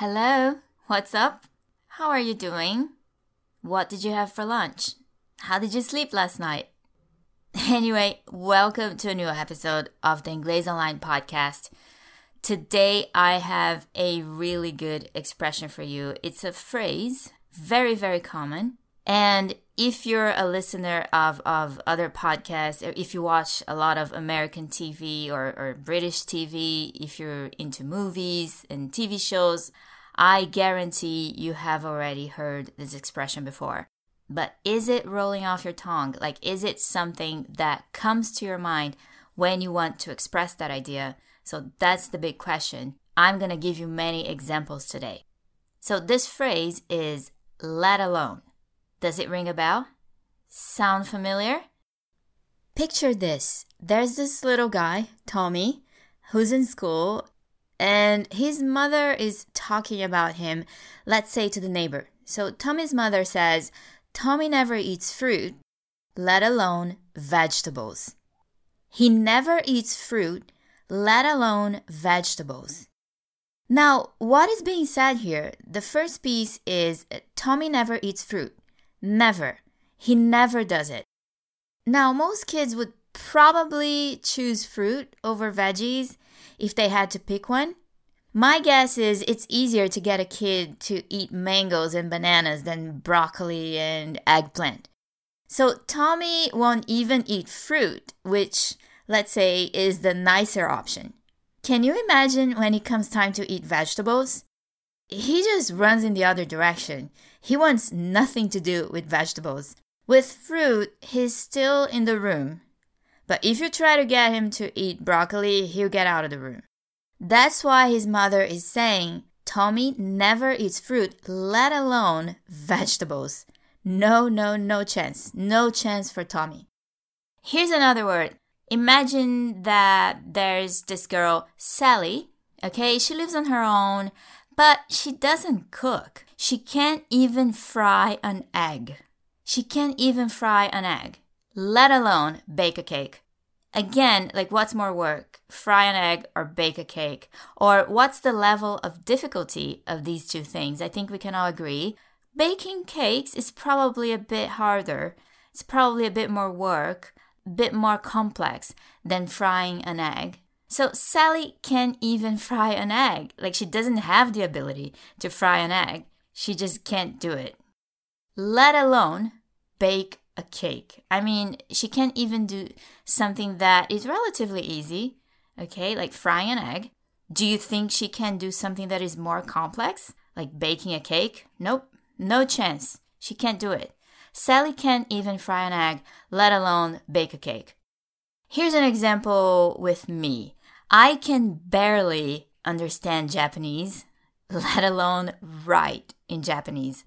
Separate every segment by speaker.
Speaker 1: Hello, what's up? How are you doing? What did you have for lunch? How did you sleep last night? Anyway, welcome to a new episode of the Inglês Online podcast. Today I have a really good expression for you. It's a phrase, very, very common. And if you're a listener of, of other podcasts, if you watch a lot of American TV or, or British TV, if you're into movies and TV shows, I guarantee you have already heard this expression before. But is it rolling off your tongue? Like, is it something that comes to your mind when you want to express that idea? So that's the big question. I'm going to give you many examples today. So this phrase is let alone. Does it ring a bell? Sound familiar? Picture this. There's this little guy, Tommy, who's in school and his mother is talking about him, let's say to the neighbor. So Tommy's mother says, Tommy never eats fruit, let alone vegetables. He never eats fruit, let alone vegetables. Now, what is being said here? The first piece is Tommy never eats fruit. Never. He never does it. Now, most kids would probably choose fruit over veggies if they had to pick one. My guess is it's easier to get a kid to eat mangoes and bananas than broccoli and eggplant. So Tommy won't even eat fruit, which, let's say, is the nicer option. Can you imagine when it comes time to eat vegetables? He just runs in the other direction. He wants nothing to do with vegetables. With fruit, he's still in the room. But if you try to get him to eat broccoli, he'll get out of the room. That's why his mother is saying Tommy never eats fruit, let alone vegetables. No, no, no chance. No chance for Tommy. Here's another word. Imagine that there's this girl, Sally. Okay, she lives on her own, but she doesn't cook. She can't even fry an egg. She can't even fry an egg, let alone bake a cake. Again, like what's more work, fry an egg or bake a cake? Or what's the level of difficulty of these two things? I think we can all agree. Baking cakes is probably a bit harder. It's probably a bit more work, a bit more complex than frying an egg. So Sally can't even fry an egg. Like she doesn't have the ability to fry an egg. She just can't do it. Let alone bake a cake. I mean, she can't even do something that is relatively easy, okay, like frying an egg. Do you think she can do something that is more complex, like baking a cake? Nope, no chance. She can't do it. Sally can't even fry an egg, let alone bake a cake. Here's an example with me. I can barely understand Japanese, let alone write in Japanese.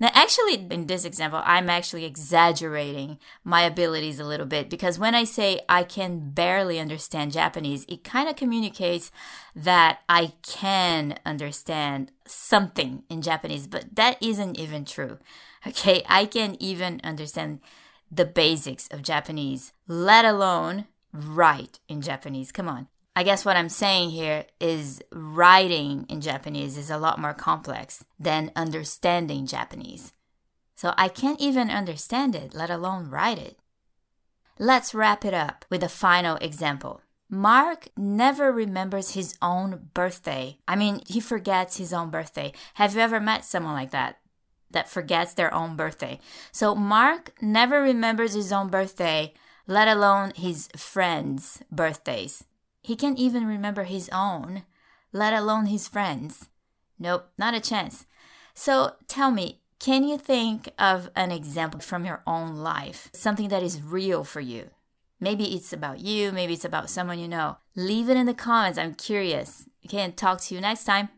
Speaker 1: Now, actually, in this example, I'm actually exaggerating my abilities a little bit because when I say I can barely understand Japanese, it kind of communicates that I can understand something in Japanese, but that isn't even true. Okay, I can even understand the basics of Japanese, let alone write in Japanese. Come on. I guess what I'm saying here is writing in Japanese is a lot more complex than understanding Japanese. So I can't even understand it, let alone write it. Let's wrap it up with a final example. Mark never remembers his own birthday. I mean, he forgets his own birthday. Have you ever met someone like that? That forgets their own birthday. So Mark never remembers his own birthday, let alone his friends' birthdays. He can't even remember his own, let alone his friends. Nope, not a chance. So tell me, can you think of an example from your own life? Something that is real for you? Maybe it's about you, maybe it's about someone you know. Leave it in the comments. I'm curious. Okay, and talk to you next time.